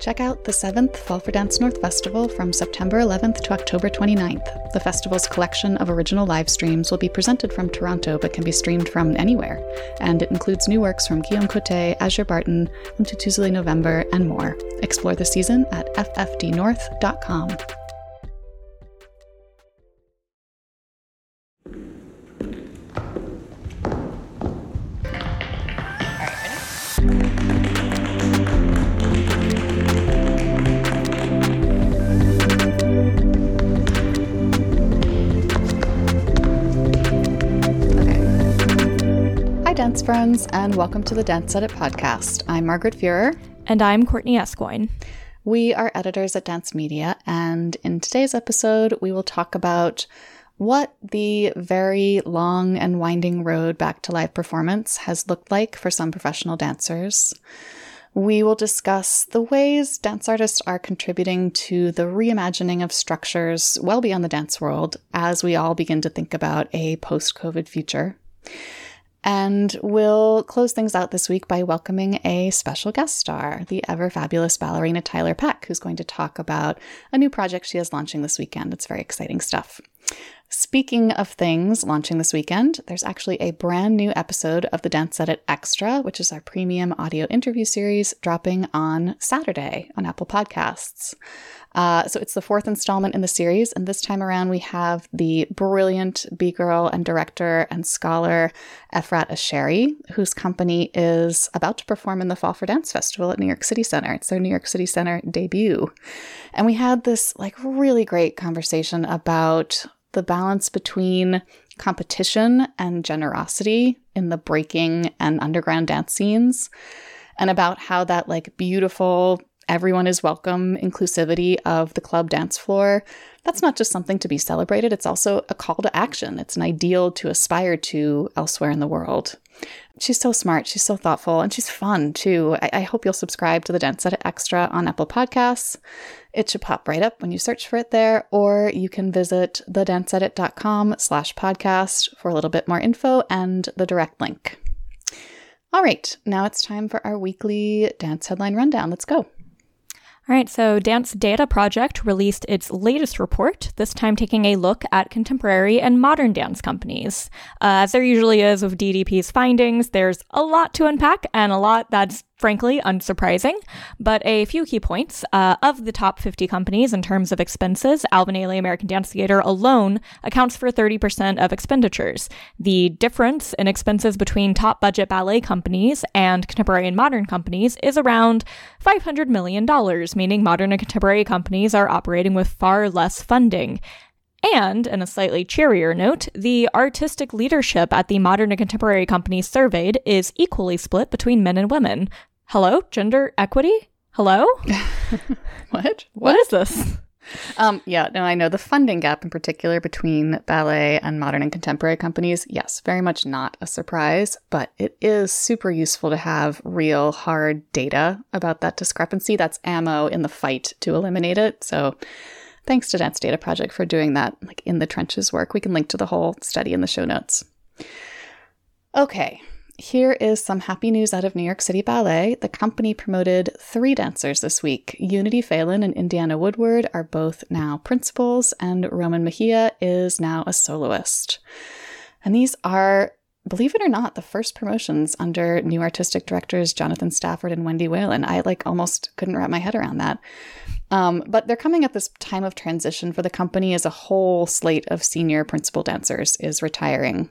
Check out the 7th Fall for Dance North Festival from September 11th to October 29th. The festival's collection of original live streams will be presented from Toronto but can be streamed from anywhere. And it includes new works from Guillaume Cote, Aszure Barton, Mthuthuzeli November, and more. Explore the season at ffdnorth.com. friends, and welcome to the Dance Edit podcast. I'm Margaret Fuhrer. And I'm Courtney Escoyne. We are editors at Dance Media, and in today's episode, we will talk about what the very long and winding road back to live performance has looked like for some professional dancers. We will discuss the ways dance artists are contributing to the reimagining of structures well beyond the dance world as we all begin to think about a post COVID future. And we'll close things out this week by welcoming a special guest star, the ever fabulous ballerina Tiler Peck, who's going to talk about a new project she is launching this weekend. It's very exciting stuff. Speaking of things launching this weekend, there's actually a brand new episode of the Dance Edit Extra, which is our premium audio interview series, dropping on Saturday on Apple Podcasts. Uh, so it's the fourth installment in the series, and this time around we have the brilliant B girl and director and scholar Ephrat Asherie, whose company is about to perform in the Fall for Dance Festival at New York City Center. It's their New York City Center debut, and we had this like really great conversation about the balance between competition and generosity in the breaking and underground dance scenes and about how that like beautiful everyone is welcome inclusivity of the club dance floor, that's not just something to be celebrated, it's also a call to action. It's an ideal to aspire to elsewhere in the world. She's so smart, she's so thoughtful, and she's fun too. I, I hope you'll subscribe to the Dance Edit Extra on Apple Podcasts. It should pop right up when you search for it there, or you can visit thedanceedit.com slash podcast for a little bit more info and the direct link. All right, now it's time for our weekly dance headline rundown. Let's go. All right, so Dance Data Project released its latest report, this time taking a look at contemporary and modern dance companies. Uh, as there usually is with DDP's findings, there's a lot to unpack and a lot that's frankly unsurprising, but a few key points. Uh, of the top 50 companies in terms of expenses, Alvin Ailey American Dance Theater alone accounts for 30% of expenditures. The difference in expenses between top budget ballet companies and contemporary and modern companies is around $500 million, meaning modern and contemporary companies are operating with far less funding. And, in a slightly cheerier note, the artistic leadership at the modern and contemporary companies surveyed is equally split between men and women, Hello? Gender equity? Hello? what? What is this? Um, yeah, no, I know the funding gap in particular between ballet and modern and contemporary companies. Yes, very much not a surprise, but it is super useful to have real hard data about that discrepancy. That's ammo in the fight to eliminate it. So, thanks to Dance Data Project for doing that, like in the trenches work. We can link to the whole study in the show notes. Okay, here is some happy news out of New York City Ballet. The company promoted three dancers this week. Unity Phelan and Indiana Woodward are both now principals, and Roman Mejia is now a soloist. And these are, believe it or not, the first promotions under new artistic directors Jonathan Stafford and Wendy Whelan. I like almost couldn't wrap my head around that. Um, but they're coming at this time of transition for the company as a whole slate of senior principal dancers is retiring.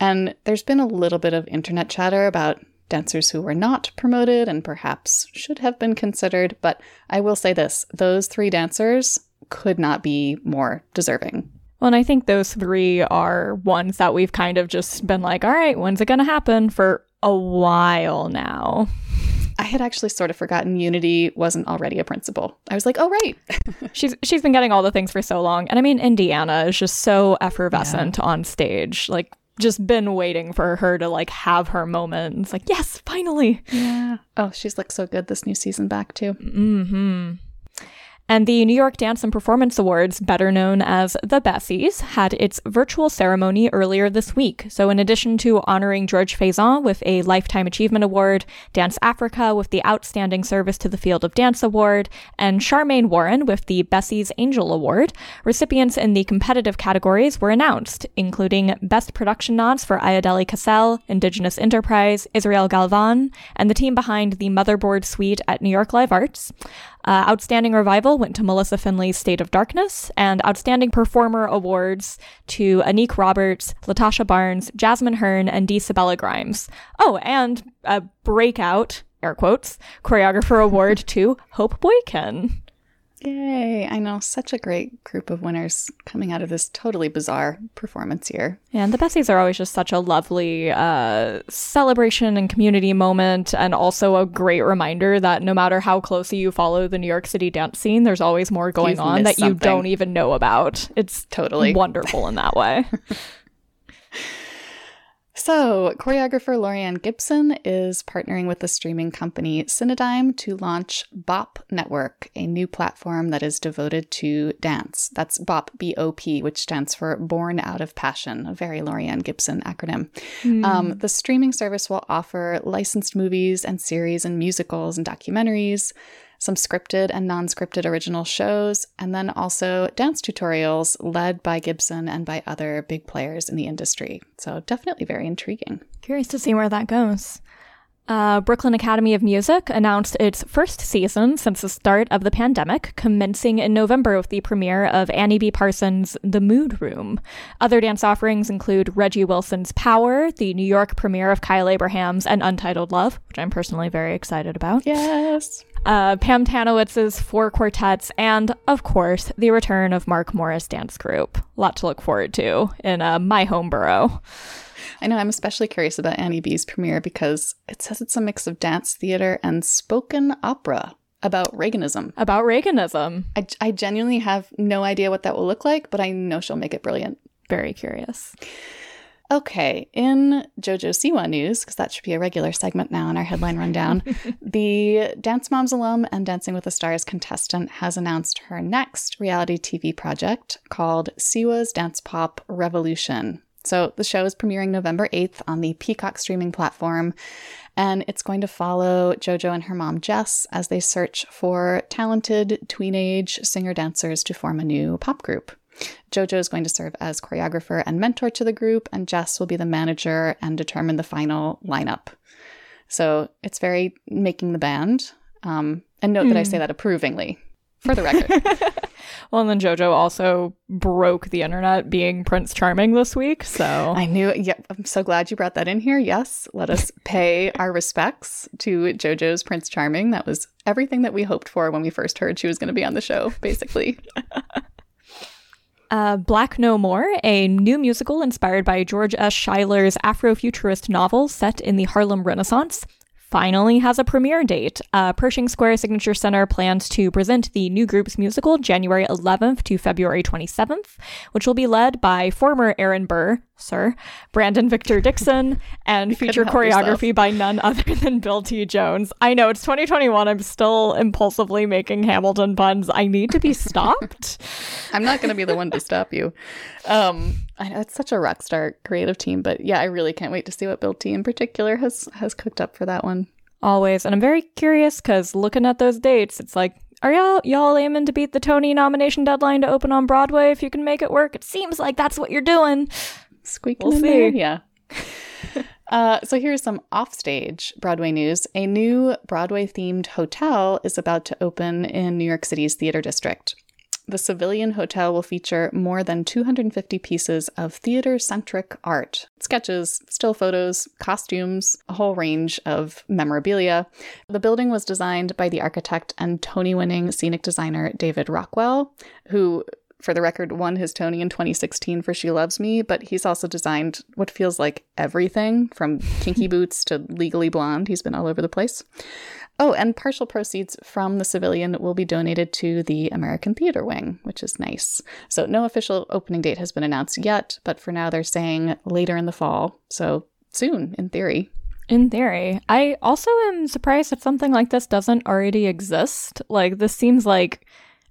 And there's been a little bit of internet chatter about dancers who were not promoted and perhaps should have been considered, but I will say this those three dancers could not be more deserving. Well, and I think those three are ones that we've kind of just been like, all right, when's it going to happen for a while now? I had actually sort of forgotten Unity wasn't already a principal. I was like, oh right. she's she's been getting all the things for so long. And I mean Indiana is just so effervescent yeah. on stage. Like just been waiting for her to like have her moment. It's like, yes, finally. Yeah. Oh, she's looked so good this new season back too. Hmm. And the New York Dance and Performance Awards, better known as the Bessies, had its virtual ceremony earlier this week. So, in addition to honoring George Faison with a Lifetime Achievement Award, Dance Africa with the Outstanding Service to the Field of Dance Award, and Charmaine Warren with the Bessies Angel Award, recipients in the competitive categories were announced, including Best Production nods for Ayodele Casel, Indigenous Enterprise, Israel Galvan, and the team behind the Motherboard Suite at New York Live Arts. Uh, Outstanding Revival went to Molissa Fenley's State of Darkness, and Outstanding Performer Awards to Annique Roberts, Latasha Barnes, Jasmine Hearn, and Dee Sabella Grimes. Oh, and a breakout, air quotes, choreographer award to Hope Boykin. Yay. I know such a great group of winners coming out of this totally bizarre performance year. And the Bessies are always just such a lovely uh, celebration and community moment, and also a great reminder that no matter how closely you follow the New York City dance scene, there's always more going You've on that missed you don't even know about. It's Totally. wonderful in that way. So, choreographer Laurieann Gibson is partnering with the streaming company Cinedigm to launch BOP Network, a new platform that is devoted to dance. That's BOP, B O P, which stands for Born Out of Passion, a very Laurieann Gibson acronym. Um, the streaming service will offer licensed movies and series and musicals and documentaries, some scripted and non scripted original shows, and then also dance tutorials led by Gibson and by other big players in the industry. So, definitely very intriguing. Curious to see where that goes. Uh, Brooklyn Academy of Music announced its first season since the start of the pandemic, commencing in November with the premiere of Annie B. Parsons' The Mood Room. Other dance offerings include Reggie Wilson's Power, the New York premiere of Kyle Abraham's An Untitled Love, which I'm personally very excited about, Yes. Uh, Pam Tanowitz's Four Quartets, and, of course, the return of Mark Morris Dance Group. A lot to look forward to in uh, my home borough. I know I'm especially curious about Annie B's premiere because it says it's a mix of dance theater and spoken opera about Reaganism. About Reaganism. I, I genuinely have no idea what that will look like, but I know she'll make it brilliant. Very curious. Okay, in JoJo Siwa news, because that should be a regular segment now in our headline rundown, the Dance Moms alum and Dancing with the Stars contestant has announced her next reality TV project called Siwa's Dance Pop Revolution. So the show is premiering November 8th on the Peacock streaming platform, and it's going to follow JoJo and her mom Jess as they search for talented tweenage singer dancers to form a new pop group. Jojo is going to serve as choreographer and mentor to the group, and Jess will be the manager and determine the final lineup. So it's very making the band. Um, and note that I say that approvingly for the record. Well, and then JoJo also broke the internet being Prince Charming this week. So I knew. Yep. I'm so glad you brought that in here. Yes. Let us pay our respects to JoJo's Prince Charming. That was everything that we hoped for when we first heard she was going to be on the show, basically. Uh, Black No More, a new musical inspired by George S. Schuyler's Afrofuturist novel set in the Harlem Renaissance, finally has a premiere date. Uh, Pershing Square Signature Center plans to present the new group's musical January 11th to February 27th, which will be led by former Aaron Burr, sir, Brandon Victor Dixon, and feature help yourself. choreography by none other than Bill T. Jones. I know it's 2021. I'm still impulsively making Hamilton puns. I need to be stopped. I'm not going to be the one to stop you. Um, I know it's such a rock star creative team, but yeah, I really can't wait to see what Bill T in particular has has cooked up for that one. Always. And I'm very curious because looking at those dates, it's like, are y'all y'all aiming to beat the Tony nomination deadline to open on Broadway if you can make it work? It seems like that's what you're doing. Squeaking We'll in there, yeah. Uh, so here's some offstage Broadway news. A new Broadway themed hotel is about to open in New York City's theater district. The Civilian Hotel will feature more than 250 pieces of theater centric art sketches, still photos, costumes, a whole range of memorabilia. The building was designed by the architect and Tony winning scenic designer David Rockwell, who for the record, won his Tony in 2016 for She Loves Me, but he's also designed what feels like everything from Kinky Boots to Legally Blonde. He's been all over the place. Oh, and partial proceeds from the civilian will be donated to the American Theater Wing, which is nice. So, no official opening date has been announced yet, but for now they're saying later in the fall. So, soon, in theory. In theory. I also am surprised that something like this doesn't already exist. Like, this seems like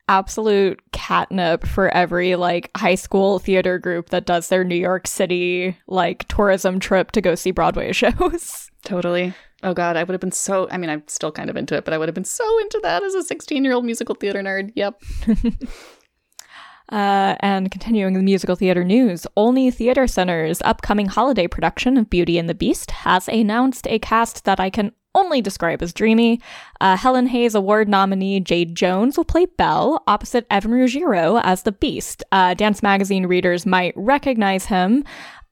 absolute catnip for every like high school theater group that does their New York City like tourism trip to go see Broadway shows. Totally. Oh god, I would have been so I mean I'm still kind of into it, but I would have been so into that as a 16-year-old musical theater nerd. Yep. Uh, and continuing the musical theater news, Olney Theater Center's upcoming holiday production of Beauty and the Beast has announced a cast that I can only describe as dreamy. Uh, Helen Hayes Award nominee Jade Jones will play Belle opposite Evan Ruggiero as the Beast. Uh, Dance Magazine readers might recognize him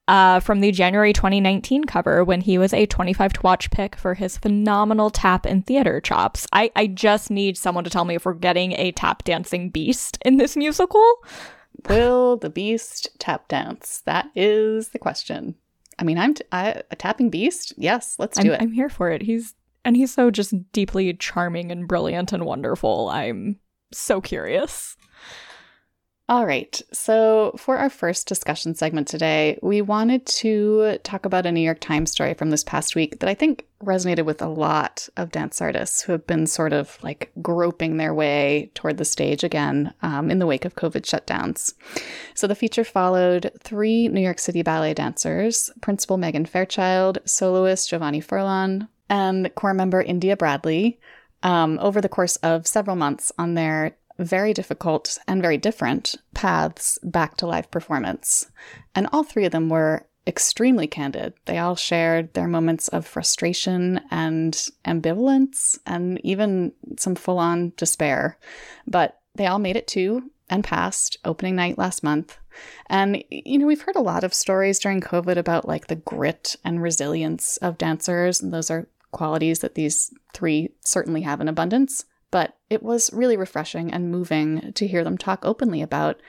uh, from the January 2019 cover when he was a 25 to watch pick for his phenomenal tap and theater chops. I, I just need someone to tell me if we're getting a tap dancing beast in this musical. Will the beast tap dance? That is the question. I mean, I'm t- I, a tapping beast. Yes, let's do I'm, it. I'm here for it. He's and he's so just deeply charming and brilliant and wonderful. I'm so curious. All right. So, for our first discussion segment today, we wanted to talk about a New York Times story from this past week that I think resonated with a lot of dance artists who have been sort of like groping their way toward the stage again um, in the wake of COVID shutdowns. So, the feature followed three New York City ballet dancers principal Megan Fairchild, soloist Jovani Furlan, and core member India Bradley. Um, over the course of several months on their very difficult and very different paths back to live performance. And all three of them were extremely candid. They all shared their moments of frustration and ambivalence and even some full on despair. But they all made it to and passed opening night last month. And, you know, we've heard a lot of stories during COVID about like the grit and resilience of dancers. And those are qualities that these three certainly have in abundance. But it was really refreshing and moving to hear them talk openly about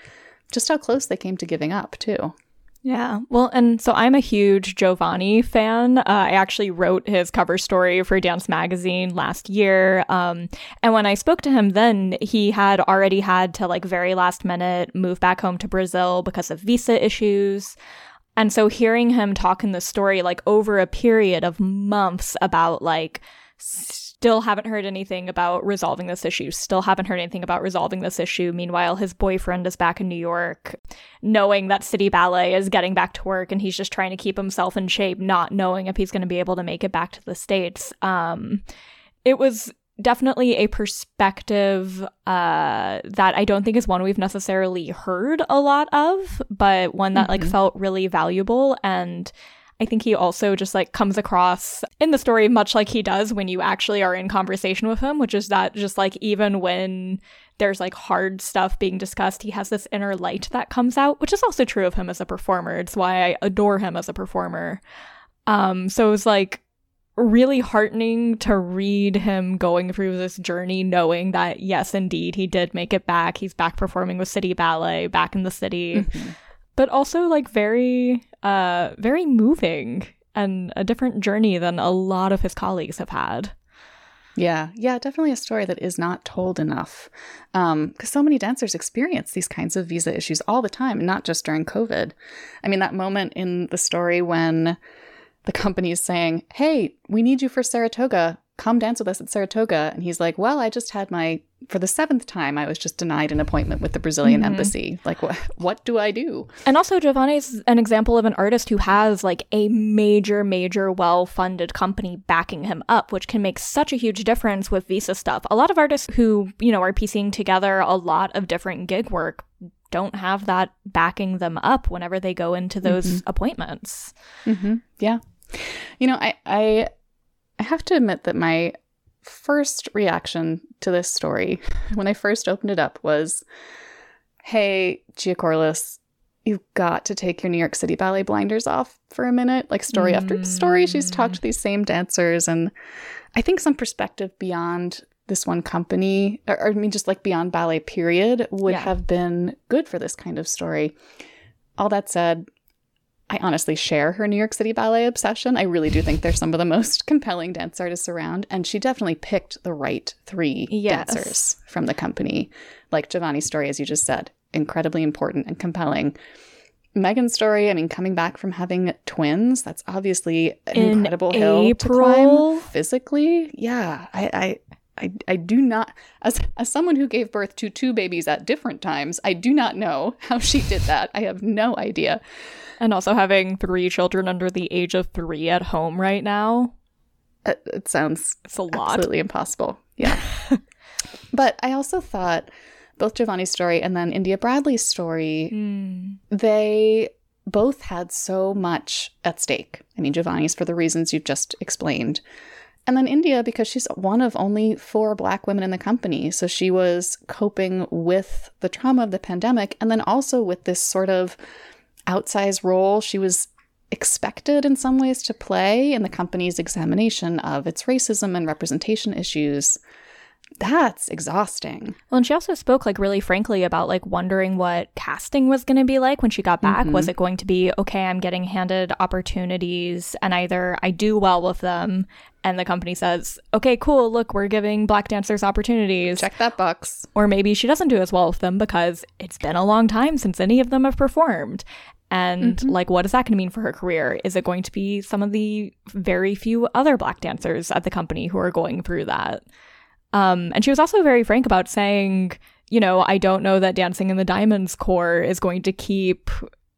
just how close they came to giving up, too. Yeah. Well, and so I'm a huge Jovani fan. Uh, I actually wrote his cover story for Dance Magazine last year. Um, and when I spoke to him then, he had already had to, like, very last minute move back home to Brazil because of visa issues. And so hearing him talk in the story, like, over a period of months about, like, Still haven't heard anything about resolving this issue. Still haven't heard anything about resolving this issue. Meanwhile, his boyfriend is back in New York, knowing that City Ballet is getting back to work and he's just trying to keep himself in shape, not knowing if he's going to be able to make it back to the States. Um, it was definitely a perspective uh, that I don't think is one we've necessarily heard a lot of, but one that mm-hmm. like felt really valuable and I think he also just like comes across in the story much like he does when you actually are in conversation with him, which is that just like even when there's like hard stuff being discussed, he has this inner light that comes out, which is also true of him as a performer. It's why I adore him as a performer. Um, so it was like really heartening to read him going through this journey, knowing that yes, indeed, he did make it back. He's back performing with City Ballet, back in the city. Mm-hmm but also like very uh very moving and a different journey than a lot of his colleagues have had. Yeah, yeah, definitely a story that is not told enough. Because um, so many dancers experience these kinds of visa issues all the time, not just during COVID. I mean, that moment in the story when the company is saying, Hey, we need you for Saratoga come dance with us at Saratoga. And he's like, well, I just had my, for the seventh time, I was just denied an appointment with the Brazilian mm-hmm. embassy. Like, what, what do I do? And also, Jovani is an example of an artist who has like a major, major, well funded company backing him up, which can make such a huge difference with visa stuff. A lot of artists who, you know, are piecing together a lot of different gig work don't have that backing them up whenever they go into those mm-hmm. appointments. Mm-hmm. Yeah. You know, I, I, I have to admit that my first reaction to this story, when I first opened it up, was hey, Gia Kourlas, you've got to take your New York City Ballet blinders off for a minute. Like, story mm. after story, she's talked to these same dancers. And I think some perspective beyond this one company, or, or I mean, just like beyond ballet, period, would yeah. have been good for this kind of story. All that said, I honestly share her New York City ballet obsession. I really do think they're some of the most compelling dance artists around. And she definitely picked the right three yes. dancers from the company. Like Jovani's story, as you just said, incredibly important and compelling. Megan's story, I mean, coming back from having twins, that's obviously an In incredible hill April. to climb physically. Yeah, I, I I, I do not, as, as someone who gave birth to two babies at different times, I do not know how she did that. I have no idea. And also having three children under the age of three at home right now. It, it sounds it's a lot. absolutely impossible. Yeah. but I also thought both Jovani's story and then India Bradley's story, mm. they both had so much at stake. I mean, Jovani's for the reasons you've just explained. And then India, because she's one of only four Black women in the company. So she was coping with the trauma of the pandemic and then also with this sort of outsized role she was expected in some ways to play in the company's examination of its racism and representation issues that's exhausting. Well, and she also spoke like really frankly about like wondering what casting was going to be like when she got back. Mm-hmm. Was it going to be okay, I'm getting handed opportunities and either I do well with them and the company says, "Okay, cool, look, we're giving black dancers opportunities." Check that box. Or maybe she doesn't do as well with them because it's been a long time since any of them have performed. And mm-hmm. like, what is that going to mean for her career? Is it going to be some of the very few other black dancers at the company who are going through that? Um, and she was also very frank about saying, you know, I don't know that Dancing in the Diamonds Corps is going to keep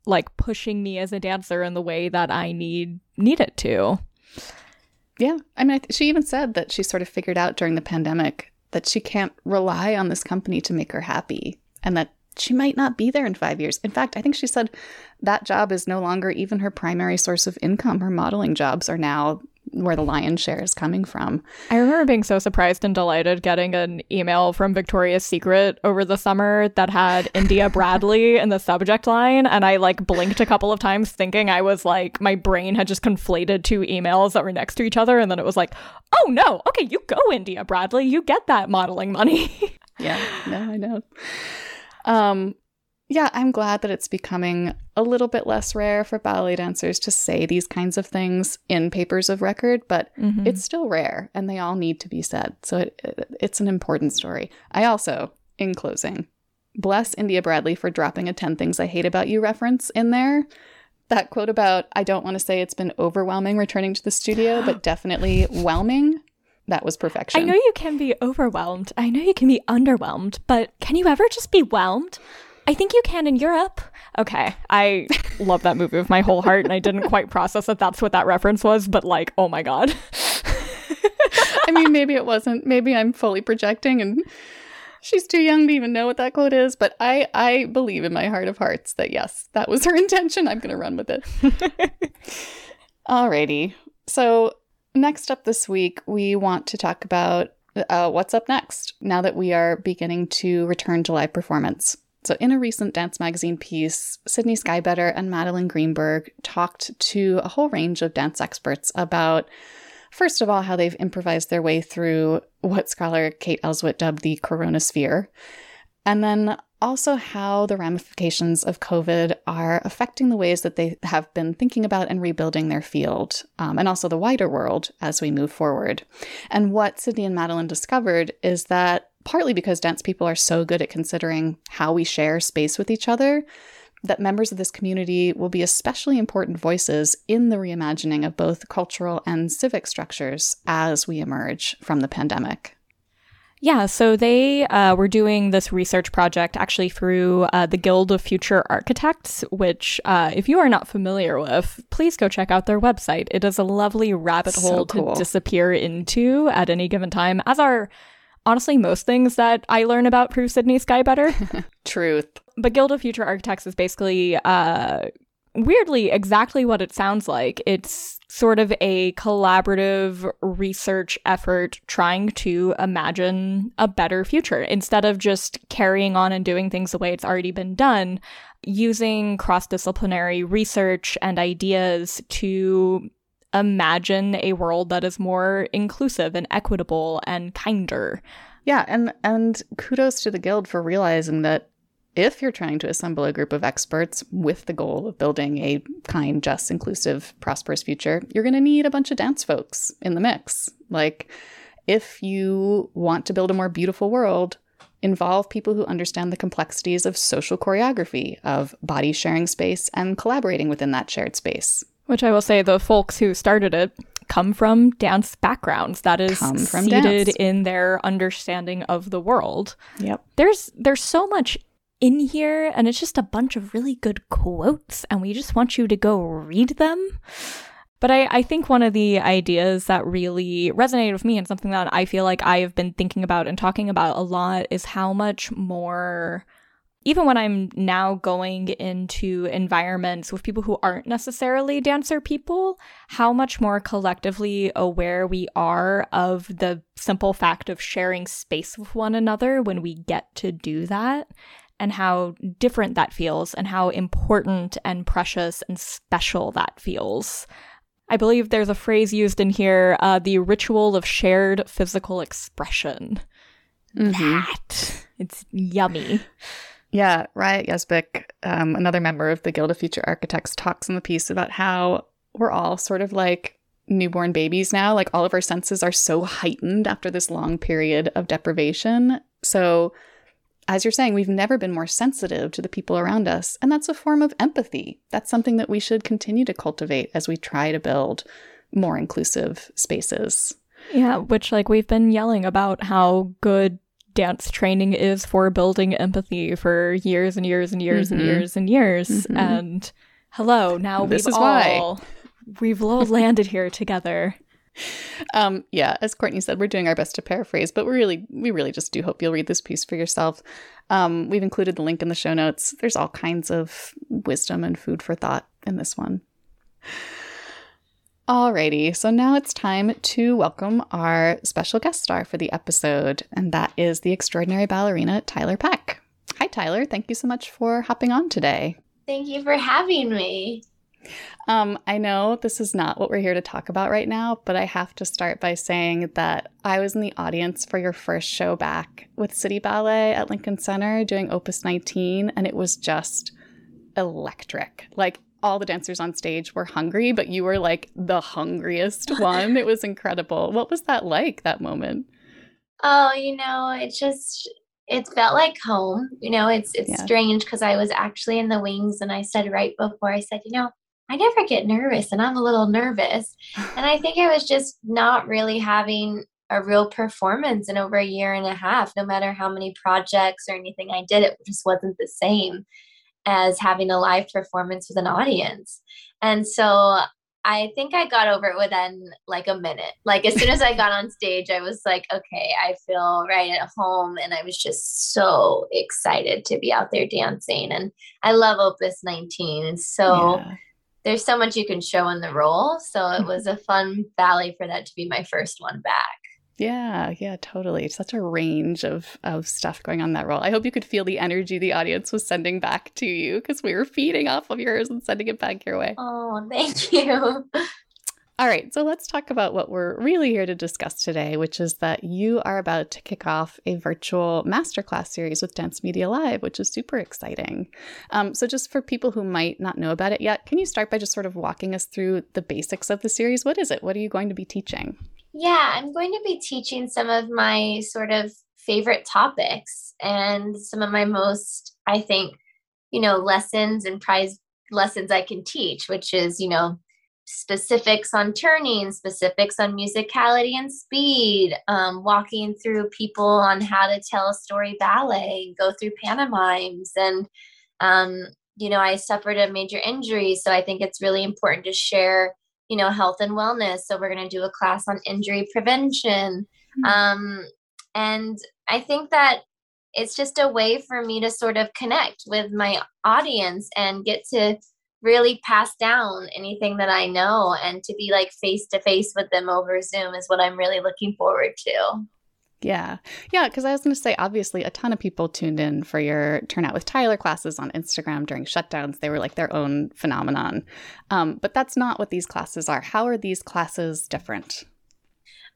like pushing me as a dancer in the way that I need need it to. Yeah, I mean, I th- she even said that she sort of figured out during the pandemic that she can't rely on this company to make her happy, and that she might not be there in five years. In fact, I think she said that job is no longer even her primary source of income. Her modeling jobs are now where the lion's share is coming from. I remember being so surprised and delighted getting an email from Victoria's Secret over the summer that had India Bradley in the subject line. And I like blinked a couple of times thinking I was like, my brain had just conflated two emails that were next to each other. And then it was like, oh no, okay, you go, India Bradley. You get that modeling money. yeah, no, I know. Um, yeah, I'm glad that it's becoming a little bit less rare for ballet dancers to say these kinds of things in papers of record, but mm-hmm. it's still rare and they all need to be said. So it, it, it's an important story. I also, in closing, bless India Bradley for dropping a 10 Things I Hate About You reference in there. That quote about, I don't want to say it's been overwhelming returning to the studio, but definitely whelming. That was perfection. I know you can be overwhelmed. I know you can be underwhelmed, but can you ever just be whelmed? I think you can in Europe. Okay, I love that movie with my whole heart, and I didn't quite process that that's what that reference was, but like, oh my god. I mean, maybe it wasn't. Maybe I'm fully projecting, and she's too young to even know what that quote is. But I, I believe in my heart of hearts that yes, that was her intention. I'm going to run with it. Alrighty. So next up this week, we want to talk about uh, what's up next now that we are beginning to return to live performance. So, in a recent Dance Magazine piece, Sydney Skybetter and Madeline Greenberg talked to a whole range of dance experts about, first of all, how they've improvised their way through what scholar Kate Elswit dubbed the coronasphere, and then also how the ramifications of COVID are affecting the ways that they have been thinking about and rebuilding their field, um, and also the wider world as we move forward. And what Sydney and Madeline discovered is that partly because dance people are so good at considering how we share space with each other, that members of this community will be especially important voices in the reimagining of both cultural and civic structures as we emerge from the pandemic. Yeah, so they uh, were doing this research project actually through uh, the Guild of Future Architects, which, uh, if you are not familiar with, please go check out their website. It is a lovely rabbit hole so cool. to disappear into at any given time, as are honestly most things that I learn about through Sydney Skybetter. Truth. But Guild of Future Architects is basically uh weirdly exactly what it sounds like. It's sort of a collaborative research effort trying to imagine a better future instead of just carrying on and doing things the way it's already been done, using cross disciplinary research and ideas to imagine a world that is more inclusive and equitable and kinder. Yeah, and and kudos to the guild for realizing that if you're trying to assemble a group of experts with the goal of building a kind, just, inclusive, prosperous future, you're going to need a bunch of dance folks in the mix. Like if you want to build a more beautiful world, involve people who understand the complexities of social choreography, of body sharing space, and collaborating within that shared space. Which I will say, the folks who started it come from dance backgrounds that is seated dance. in their understanding of the world. Yep. There's there's so much in here and it's just a bunch of really good quotes and we just want you to go read them. But I, I think one of the ideas that really resonated with me and something that I feel like I have been thinking about and talking about a lot is how much more even when I'm now going into environments with people who aren't necessarily dancer people, how much more collectively aware we are of the simple fact of sharing space with one another when we get to do that, and how different that feels, and how important and precious and special that feels. I believe there's a phrase used in here uh, the ritual of shared physical expression. Mm-hmm. That. It's yummy. Yeah, Riot Yazbek, um, another member of the Guild of Future Architects, talks in the piece about how we're all sort of like newborn babies now. Like all of our senses are so heightened after this long period of deprivation. So, as you're saying, we've never been more sensitive to the people around us. And that's a form of empathy. That's something that we should continue to cultivate as we try to build more inclusive spaces. Yeah, which, like, we've been yelling about how good dance training is for building empathy for years and years and years mm-hmm. and years and years. Mm-hmm. And hello, now this we've is all why. we've all landed here together. Um, yeah, as Courtney said, we're doing our best to paraphrase, but we really, we really just do hope you'll read this piece for yourself. Um, we've included the link in the show notes. There's all kinds of wisdom and food for thought in this one. Alrighty, so now it's time to welcome our special guest star for the episode, and that is the extraordinary ballerina Tiler Peck. Hi, Tiler. Thank you so much for hopping on today. Thank you for having me. Um, I know this is not what we're here to talk about right now, but I have to start by saying that I was in the audience for your first show back with City Ballet at Lincoln Center doing Opus 19, and it was just electric. Like all the dancers on stage were hungry, but you were like the hungriest one. it was incredible. What was that like, that moment? Oh, you know, it just it felt like home. You know, it's it's yeah. strange because I was actually in the wings and I said right before I said, you know, I never get nervous and I'm a little nervous. And I think I was just not really having a real performance in over a year and a half. No matter how many projects or anything I did, it just wasn't the same as having a live performance with an audience. And so I think I got over it within like a minute. Like as soon as I got on stage, I was like, okay, I feel right at home. And I was just so excited to be out there dancing. And I love Opus 19. And so yeah. there's so much you can show in the role. So it mm-hmm. was a fun ballet for that to be my first one back. Yeah, yeah, totally. Such a range of of stuff going on that role. I hope you could feel the energy the audience was sending back to you because we were feeding off of yours and sending it back your way. Oh, thank you. All right, so let's talk about what we're really here to discuss today, which is that you are about to kick off a virtual masterclass series with Dance Media Live, which is super exciting. Um, so, just for people who might not know about it yet, can you start by just sort of walking us through the basics of the series? What is it? What are you going to be teaching? Yeah, I'm going to be teaching some of my sort of favorite topics and some of my most, I think, you know, lessons and prize lessons I can teach, which is, you know, specifics on turning, specifics on musicality and speed, um, walking through people on how to tell a story ballet, go through pantomimes. And, um, you know, I suffered a major injury. So I think it's really important to share you know health and wellness. So we're going to do a class on injury prevention. Mm-hmm. um, and i think that it's just a way for me to sort of connect with my audience and get to really pass down anything that i know and to be like face to face with them over zoom is what i'm really looking forward to yeah. Yeah. Cause I was going to say, obviously, a ton of people tuned in for your Turnout with Tiler classes on Instagram during shutdowns. They were like their own phenomenon. Um, but that's not what these classes are. How are these classes different?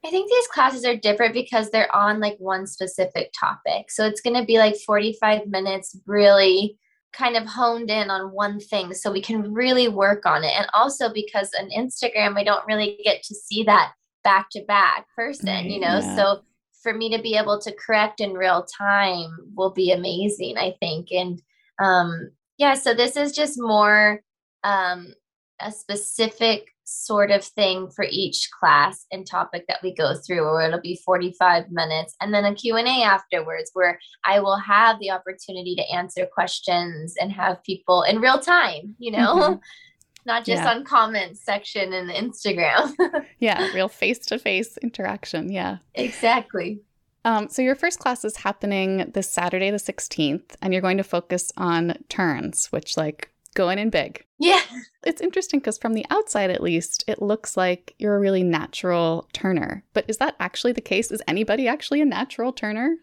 I think these classes are different because they're on like one specific topic. So it's going to be like 45 minutes, really kind of honed in on one thing so we can really work on it. And also because on Instagram, we don't really get to see that back to back person, you know? Yeah. So for me to be able to correct in real time will be amazing, I think. And um, yeah, so this is just more um, a specific sort of thing for each class and topic that we go through or it'll be 45 minutes and then a q&a afterwards where i will have the opportunity to answer questions and have people in real time you know mm-hmm. not just yeah. on comments section in instagram yeah real face-to-face interaction yeah exactly um, so your first class is happening this saturday the 16th and you're going to focus on turns which like going in and big. Yeah. It's interesting because from the outside, at least, it looks like you're a really natural turner. But is that actually the case? Is anybody actually a natural turner?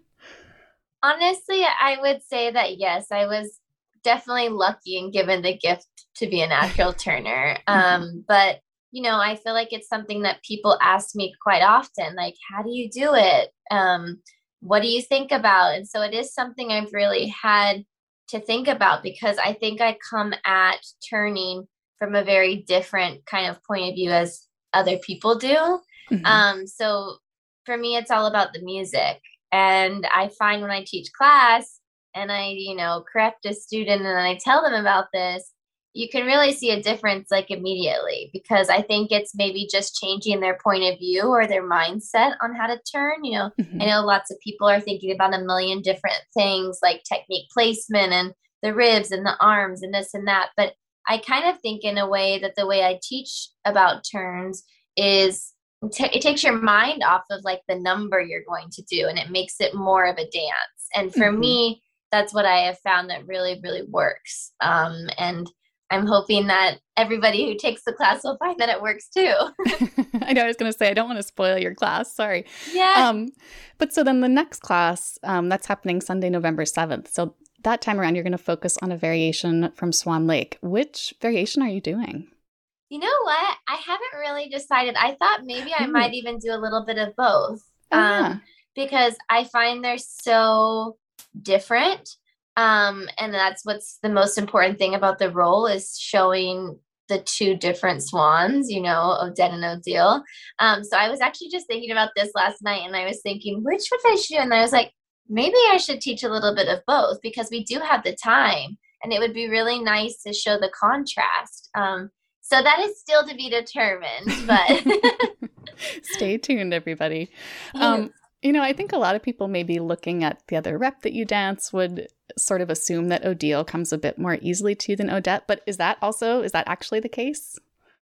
Honestly, I would say that yes, I was definitely lucky and given the gift to be a natural turner. Mm-hmm. Um, but you know, I feel like it's something that people ask me quite often, like, how do you do it? Um, what do you think about? And so it is something I've really had to think about because I think I come at turning from a very different kind of point of view as other people do. Mm-hmm. Um, so for me, it's all about the music. And I find when I teach class and I, you know, correct a student and I tell them about this, you can really see a difference like immediately because I think it's maybe just changing their point of view or their mindset on how to turn. You know, mm-hmm. I know lots of people are thinking about a million different things like technique placement and the ribs and the arms and this and that. But I kind of think in a way that the way I teach about turns is t- it takes your mind off of like the number you're going to do and it makes it more of a dance. And for mm-hmm. me, that's what I have found that really, really works. Um, and I'm hoping that everybody who takes the class will find that it works too. I know I was going to say I don't want to spoil your class. Sorry. Yeah. Um, but so then the next class um, that's happening Sunday, November seventh. So that time around, you're going to focus on a variation from Swan Lake. Which variation are you doing? You know what? I haven't really decided. I thought maybe I might even do a little bit of both. Oh, um, yeah. Because I find they're so different um, and that's what's the most important thing about the role is showing the two different swans, you know, Odette and Odile. Um, so I was actually just thinking about this last night and I was thinking, which would I shoot? And I was like, maybe I should teach a little bit of both because we do have the time and it would be really nice to show the contrast. Um, so that is still to be determined, but stay tuned, everybody. Um, you know, I think a lot of people maybe looking at the other rep that you dance would sort of assume that Odile comes a bit more easily to you than Odette, but is that also is that actually the case?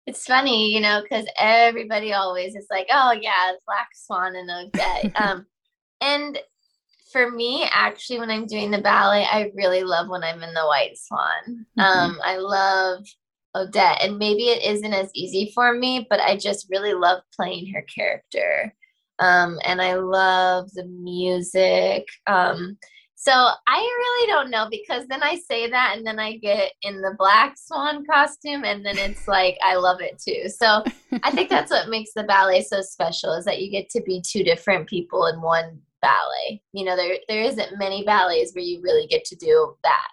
It's funny, you know, because everybody always is like, "Oh yeah, Black Swan and Odette," um, and for me, actually, when I'm doing the ballet, I really love when I'm in the White Swan. Mm-hmm. Um, I love Odette, and maybe it isn't as easy for me, but I just really love playing her character. Um, and I love the music. Um, so I really don't know because then I say that and then I get in the black swan costume and then it's like I love it too. So I think that's what makes the ballet so special is that you get to be two different people in one ballet. You know, there there isn't many ballets where you really get to do that.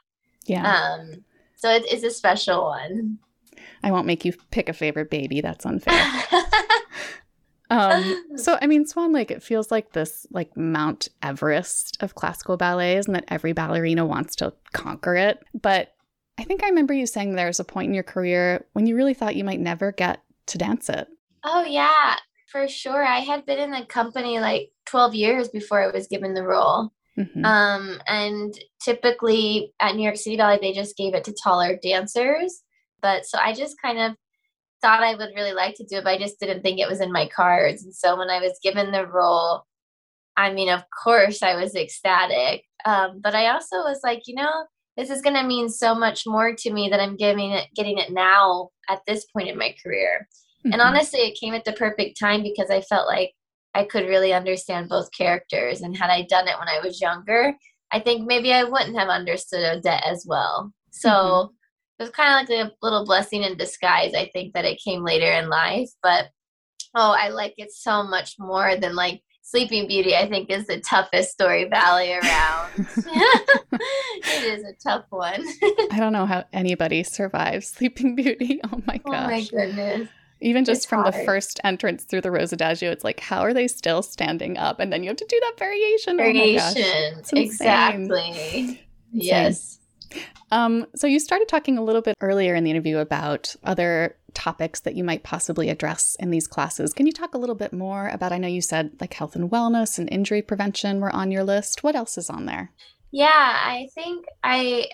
Yeah. Um so it is a special one. I won't make you pick a favorite baby. That's unfair. Um, so I mean, Swan Lake, it feels like this like Mount Everest of classical ballets, and that every ballerina wants to conquer it. But I think I remember you saying there was a point in your career when you really thought you might never get to dance it. Oh yeah, for sure. I had been in the company like 12 years before I was given the role. Mm-hmm. Um, and typically at New York City Ballet, they just gave it to taller dancers. But so I just kind of thought I would really like to do it, but I just didn't think it was in my cards. And so when I was given the role, I mean, of course, I was ecstatic. Um, but I also was like, you know, this is going to mean so much more to me that I'm giving it, getting it now at this point in my career. Mm-hmm. And honestly, it came at the perfect time because I felt like I could really understand both characters. And had I done it when I was younger, I think maybe I wouldn't have understood Odette as well. So mm-hmm it was kind of like a little blessing in disguise. I think that it came later in life, but oh, I like it so much more than like Sleeping Beauty. I think is the toughest story ballet around. it is a tough one. I don't know how anybody survives Sleeping Beauty. Oh, oh my gosh. Oh my goodness. Even just it's from hard. the first entrance through the Rose Adagio, it's like, how are they still standing up? And then you have to do that variation. Oh variation. Oh exactly. Yes. Um, so you started talking a little bit earlier in the interview about other topics that you might possibly address in these classes. Can you talk a little bit more about? I know you said like health and wellness and injury prevention were on your list. What else is on there? Yeah, I think I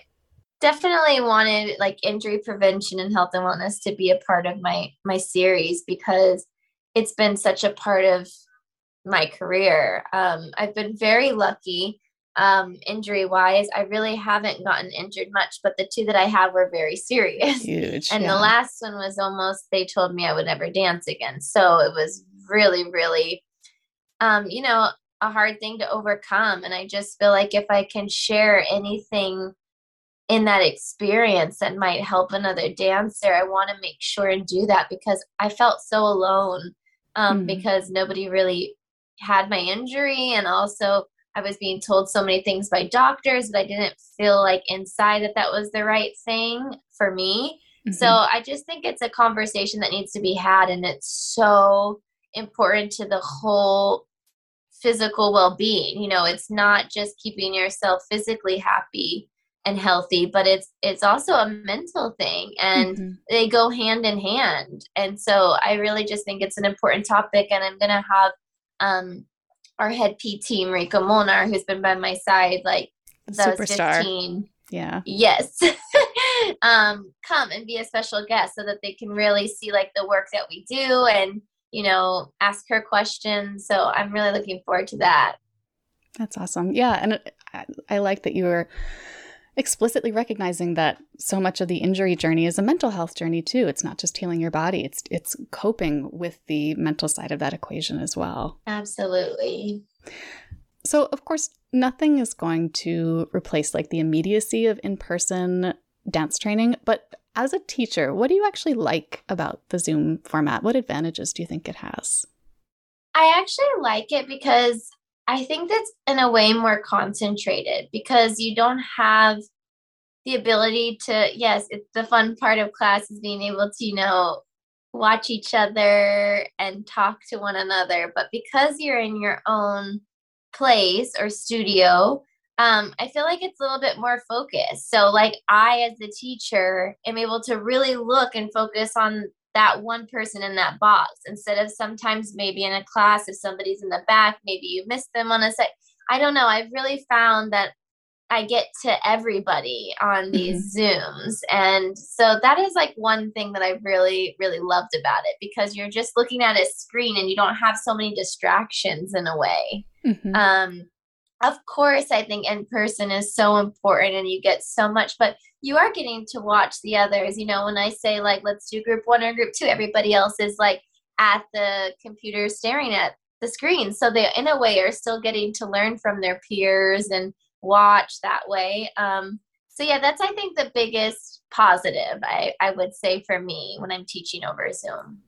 definitely wanted like injury prevention and health and wellness to be a part of my my series because it's been such a part of my career. Um, I've been very lucky um, injury wise. I really haven't gotten injured much, but the two that I have were very serious. Huge. and yeah. the last one was almost, they told me I would never dance again. So it was really, really, um, you know, a hard thing to overcome. And I just feel like if I can share anything in that experience that might help another dancer, I want to make sure and do that because I felt so alone um, mm because nobody really had my injury. And also, I was being told so many things by doctors that I didn't feel like inside that that was the right thing for me. Mm-hmm. So I just think it's a conversation that needs to be had. And it's so important to the whole physical well being. You know, it's not just keeping yourself physically happy and healthy but it's it's also a mental thing and mm-hmm. they go hand in hand and so i really just think it's an important topic and i'm gonna have um our head pt Marika Molnar who's been by my side like superstar. 15, yeah. Yes. Um come and be a special guest so that they can really see like the work that we do and you know ask her questions. So i'm really looking forward to that. That's awesome. Yeah and I, I like that you were explicitly recognizing that so much of the injury journey is a mental health journey too. It's not just healing your body, it's it's coping with the mental side of that equation as well. Absolutely. So, of course, nothing is going to replace like the immediacy of in-person dance training, but as a teacher, what do you actually like about the Zoom format? What advantages do you think it has? I actually like it because I think that's in a way more concentrated because you don't have the ability to, yes, it's the fun part of class is being able to, you know, watch each other and talk to one another. But because you're in your own place or studio, um, I feel like it's a little bit more focused. So, like, I, as the teacher, am able to really look and focus on that one person in that box instead of sometimes maybe in a class if somebody's in the back maybe you miss them on a sec i don't know i've really found that i get to everybody on these mm-hmm. zooms and so that is like one thing that i really really loved about it because you're just looking at a screen and you don't have so many distractions in a way mm-hmm. um of course i think in person is so important and you get so much but you are getting to watch the others. You know when i say like let's do group one or group two everybody else is like at the computer staring at the screen. So they in a way are still getting to learn from their peers and watch that way. Um, so yeah that's i think the biggest positive I, I would say for me when i'm teaching over zoom.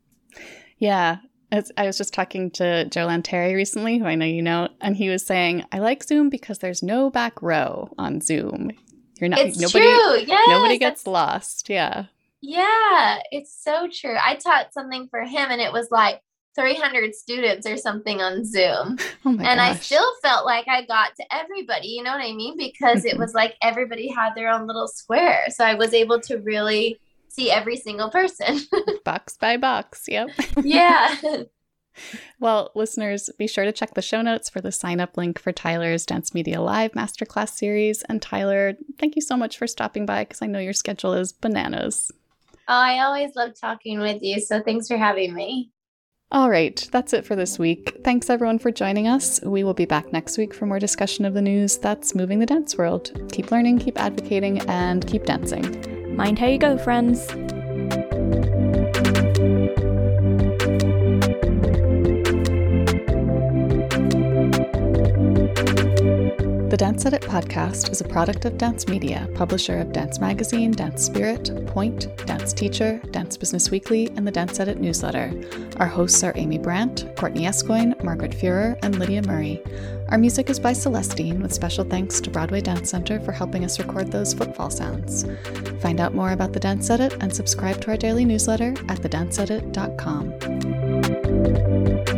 Yeah as I was just talking to Joe Lanteri recently, who I know you know, and he was saying, I like Zoom because there's no back row on Zoom. You're not it's nobody. Yes, nobody gets lost. Yeah. Yeah, it's so true. I taught something for him and it was like 300 students or something on Zoom. Oh and gosh. I still felt like I got to everybody, you know what I mean? Because it mm-hmm. was like everybody had their own little square. So I was able to really see every single person. box by box. Yep. Yeah. well, listeners, be sure to check the show notes for the sign up link for Tiler's Dance Media Live Masterclass series. And Tyler, thank you so much for stopping by because I know your schedule is bananas. Oh, I always love talking with you. So thanks for having me. All right, that's it for this week. Thanks everyone for joining us. We will be back next week for more discussion of the news that's moving the dance world. Keep learning, keep advocating, and keep dancing. Mind how you go, friends. The Dance Edit podcast is a product of Dance Media, publisher of Dance Magazine, Dance Spirit, Pointe, Dance Teacher, Dance Business Weekly, and the Dance Edit newsletter. Our hosts are Amy Brandt, Courtney Escoyne, Margaret Fuhrer, and Lydia Murray. Our music is by Celestine, with special thanks to Broadway Dance Center for helping us record those footfall sounds. Find out more about The Dance Edit and subscribe to our daily newsletter at thedanceedit.com.